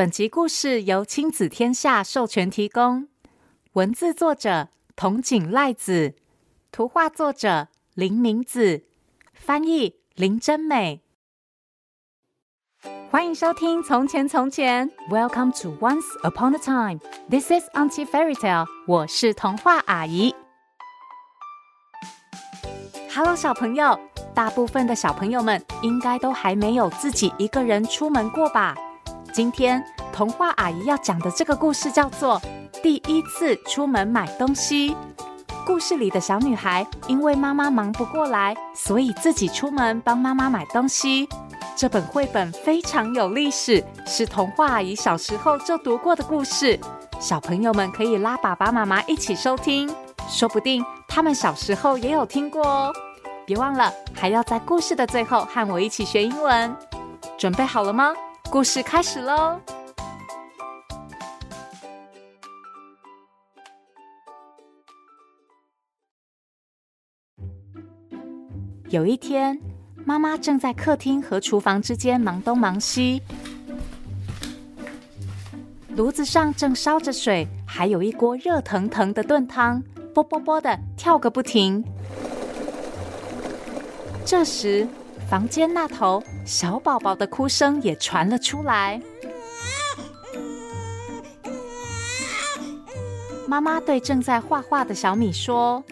本集故事由亲子天下授权提供，文字作者筒井赖子，图画作者林明子，翻译林真美。欢迎收听《从前从前》，Welcome to Once Upon a Time。This is Auntie Fairy Tale。我是童话阿姨。Hello，小朋友，大部分的小朋友们应该都还没有自己一个人出门过吧？今天童话阿姨要讲的这个故事叫做《第一次出门买东西》。故事里的小女孩因为妈妈忙不过来，所以自己出门帮妈妈买东西。这本绘本非常有历史，是童话阿姨小时候就读过的故事。小朋友们可以拉爸爸妈妈一起收听，说不定他们小时候也有听过哦。别忘了，还要在故事的最后和我一起学英文。准备好了吗？故事开始喽！有一天，妈妈正在客厅和厨房之间忙东忙西，炉子上正烧着水，还有一锅热腾腾的炖汤，啵啵啵的跳个不停。这时，房间那头小宝宝的哭声也传了出来。妈妈对正在画画的小米说：“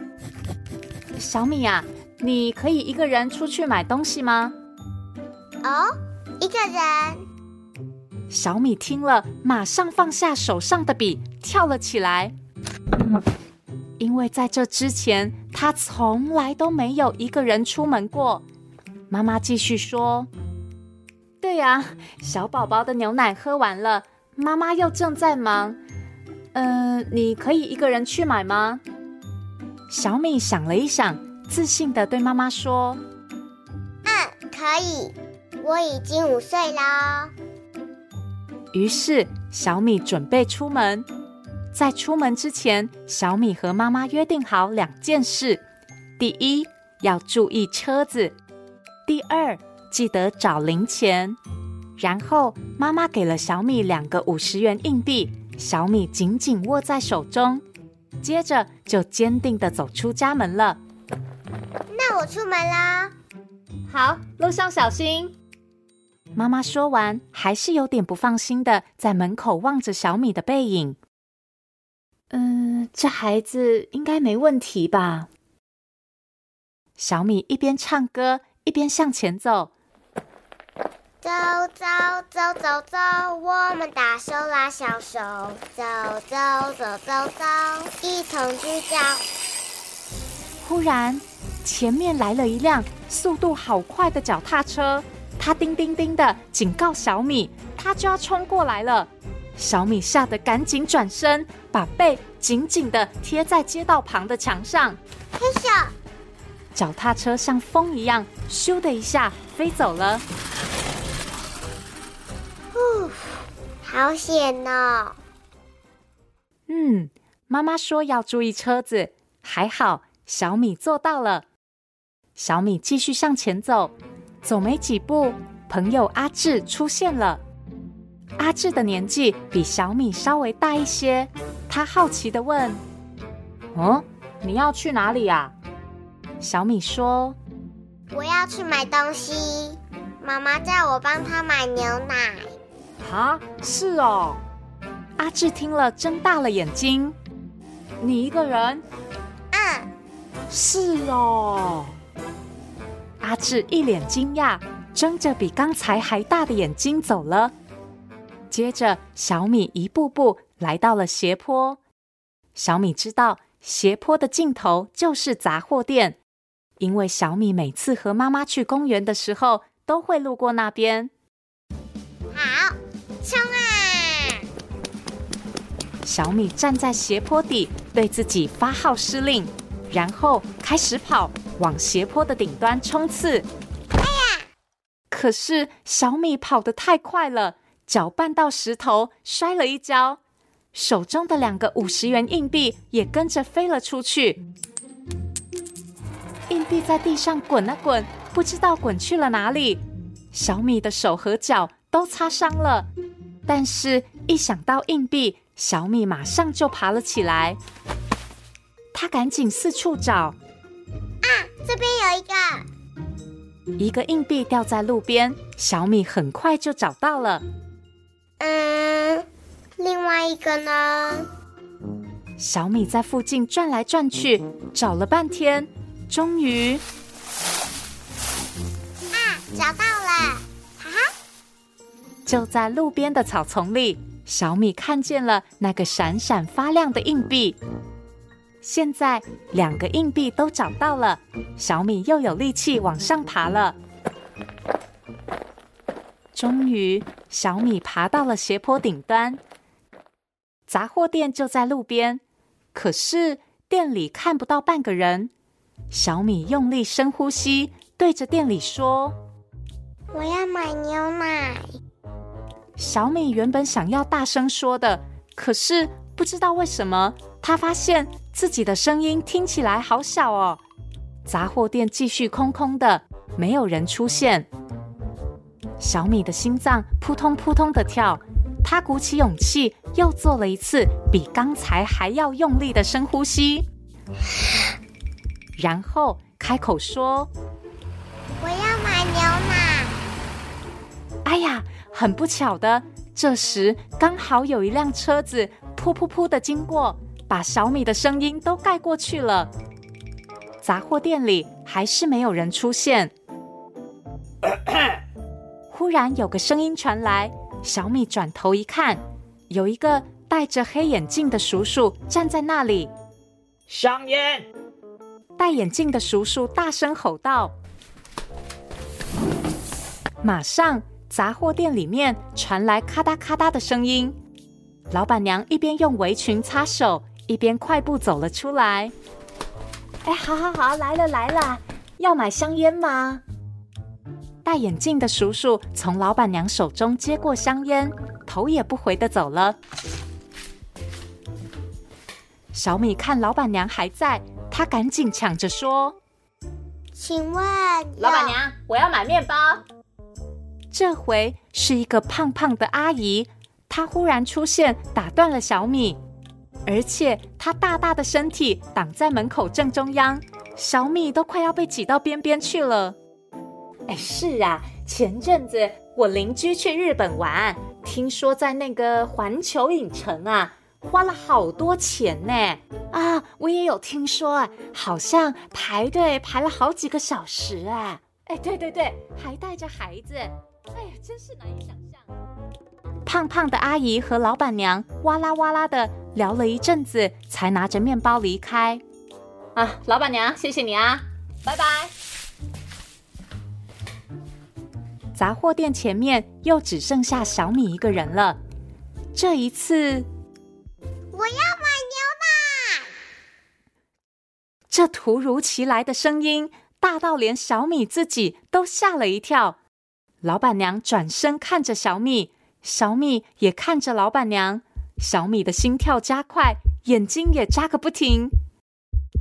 小米呀，你可以一个人出去买东西吗？”“哦，一个人。”小米听了，马上放下手上的笔，跳了起来。因为在这之前，他从来都没有一个人出门过。妈妈继续说：“对呀，小宝宝的牛奶喝完了，妈妈又正在忙。嗯，你可以一个人去买吗？”小米想了一想，自信的对妈妈说：“嗯，可以，我已经五岁啦。”于是小米准备出门。在出门之前，小米和妈妈约定好两件事：第一，要注意车子。第二，记得找零钱。然后，妈妈给了小米两个五十元硬币，小米紧紧握在手中。接着，就坚定的走出家门了。那我出门啦。好，路上小心。妈妈说完，还是有点不放心的，在门口望着小米的背影。嗯，这孩子应该没问题吧？小米一边唱歌。一边向前走，走走走走走，我们大手拉小手，走走走走走，一同去找。忽然，前面来了一辆速度好快的脚踏车，它叮叮叮的警告小米，它就要冲过来了。小米吓得赶紧转身，把背紧紧的贴在街道旁的墙上。脚踏车像风一样，咻的一下飞走了。呼，好险哦！嗯，妈妈说要注意车子，还好小米做到了。小米继续向前走，走没几步，朋友阿志出现了。阿志的年纪比小米稍微大一些，他好奇的问：“嗯，你要去哪里呀？”小米说：“我要去买东西，妈妈叫我帮她买牛奶。”“啊，是哦。”阿志听了睁大了眼睛。“你一个人？”“嗯，是哦。”阿志一脸惊讶，睁着比刚才还大的眼睛走了。接着，小米一步步来到了斜坡。小米知道斜坡的尽头就是杂货店。因为小米每次和妈妈去公园的时候，都会路过那边。好，冲啊！小米站在斜坡底，对自己发号施令，然后开始跑，往斜坡的顶端冲刺。哎呀！可是小米跑得太快了，脚绊到石头，摔了一跤，手中的两个五十元硬币也跟着飞了出去。硬币在地上滚啊滚，不知道滚去了哪里。小米的手和脚都擦伤了，但是，一想到硬币，小米马上就爬了起来。他赶紧四处找。啊，这边有一个。一个硬币掉在路边，小米很快就找到了。嗯，另外一个呢？小米在附近转来转去，找了半天，终于啊，找到了！哈哈，就在路边的草丛里，小米看见了那个闪闪发亮的硬币。现在两个硬币都找到了，小米又有力气往上爬了。终于，小米爬到了斜坡顶端，杂货店就在路边，可是店里看不到半个人。小米用力深呼吸，对着店里说：“我要买牛奶。”小米原本想要大声说的，可是不知道为什么，他发现。自己的声音听起来好小哦。杂货店继续空空的，没有人出现。小米的心脏扑通扑通的跳，他鼓起勇气，又做了一次比刚才还要用力的深呼吸，然后开口说：“我要买牛奶。”哎呀，很不巧的，这时刚好有一辆车子噗噗噗的经过。把小米的声音都盖过去了。杂货店里还是没有人出现。忽然有个声音传来，小米转头一看，有一个戴着黑眼镜的叔叔站在那里。香烟！戴眼镜的叔叔大声吼道。马上，杂货店里面传来咔嗒咔嗒的声音。老板娘一边用围裙擦手。一边快步走了出来。哎，好好好，来了来了，要买香烟吗？戴眼镜的叔叔从老板娘手中接过香烟，头也不回的走了。小米看老板娘还在，她赶紧抢着说：“请问，老板娘，我要买面包。”这回是一个胖胖的阿姨，她忽然出现，打断了小米。而且她大大的身体挡在门口正中央，小米都快要被挤到边边去了。哎，是啊，前阵子我邻居去日本玩，听说在那个环球影城啊，花了好多钱呢。啊，我也有听说，好像排队排了好几个小时啊。哎，对对对，还带着孩子。哎呀，真是难以想象。胖胖的阿姨和老板娘哇啦哇啦的聊了一阵子，才拿着面包离开。啊，老板娘，谢谢你啊，拜拜。杂货店前面又只剩下小米一个人了。这一次，我要买牛奶。这突如其来的声音大到连小米自己都吓了一跳。老板娘转身看着小米。小米也看着老板娘，小米的心跳加快，眼睛也眨个不停。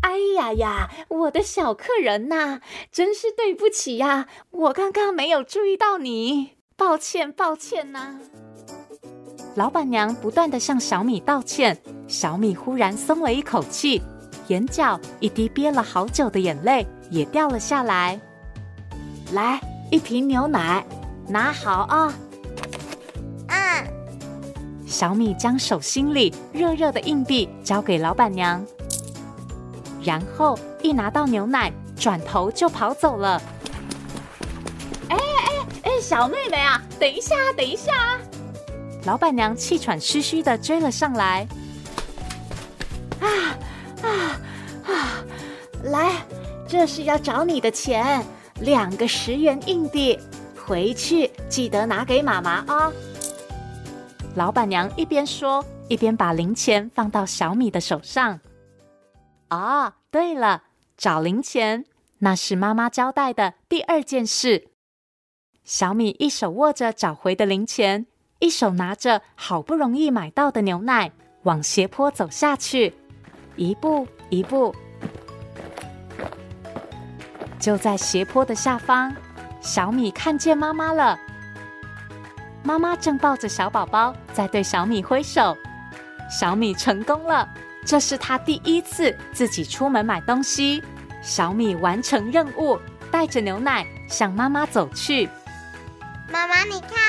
哎呀呀，我的小客人呐，真是对不起呀，我刚刚没有注意到你，抱歉抱歉呐。老板娘不断地向小米道歉，小米忽然松了一口气，眼角一滴憋了好久的眼泪也掉了下来。来，一瓶牛奶，拿好啊。小米将手心里热热的硬币交给老板娘，然后一拿到牛奶，转头就跑走了。哎哎哎，小妹妹啊，等一下，等一下！老板娘气喘吁吁的追了上来。啊啊啊！来，这是要找你的钱，两个十元硬币，回去记得拿给妈妈啊。老板娘一边说，一边把零钱放到小米的手上。哦，对了，找零钱，那是妈妈交代的第二件事。小米一手握着找回的零钱，一手拿着好不容易买到的牛奶，往斜坡走下去，一步一步。就在斜坡的下方，小米看见妈妈了。妈妈正抱着小宝宝在对小米挥手。小米成功了，这是他第一次自己出门买东西。小米完成任务，带着牛奶向妈妈走去。妈妈，你看，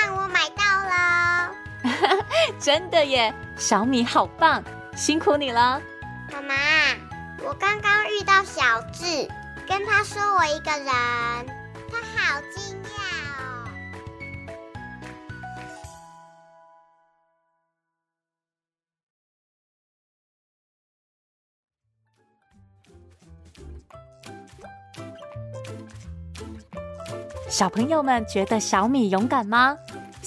真的耶，小米好棒，辛苦你了。妈妈，我刚刚遇到小智，跟他说我一个人，他好惊讶哦。小朋友们觉得小米勇敢吗？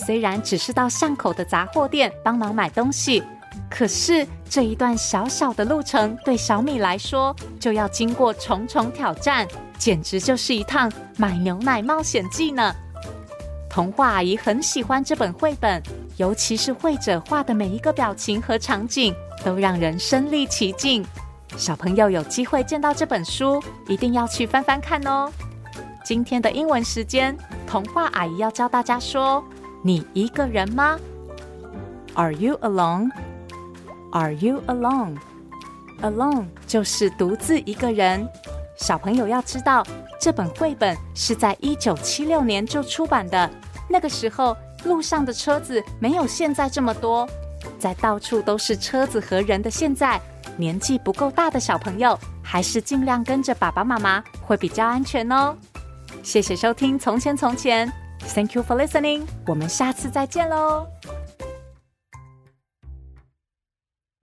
虽然只是到巷口的杂货店帮忙买东西，可是这一段小小的路程对小米来说就要经过重重挑战，简直就是一趟买牛奶冒险记呢。童话阿姨很喜欢这本绘本，尤其是绘者画的每一个表情和场景都让人身临其境。小朋友有机会见到这本书，一定要去翻翻看哦。今天的英文时间，童话阿姨要教大家说：“你一个人吗？”Are you alone? Are you alone? Alone 就是独自一个人。小朋友要知道，这本绘本是在一九七六年就出版的。那个时候，路上的车子没有现在这么多，在到处都是车子和人的现在，年纪不够大的小朋友还是尽量跟着爸爸妈妈会比较安全哦。谢谢收听《从前从前》，Thank you for listening。我们下次再见喽。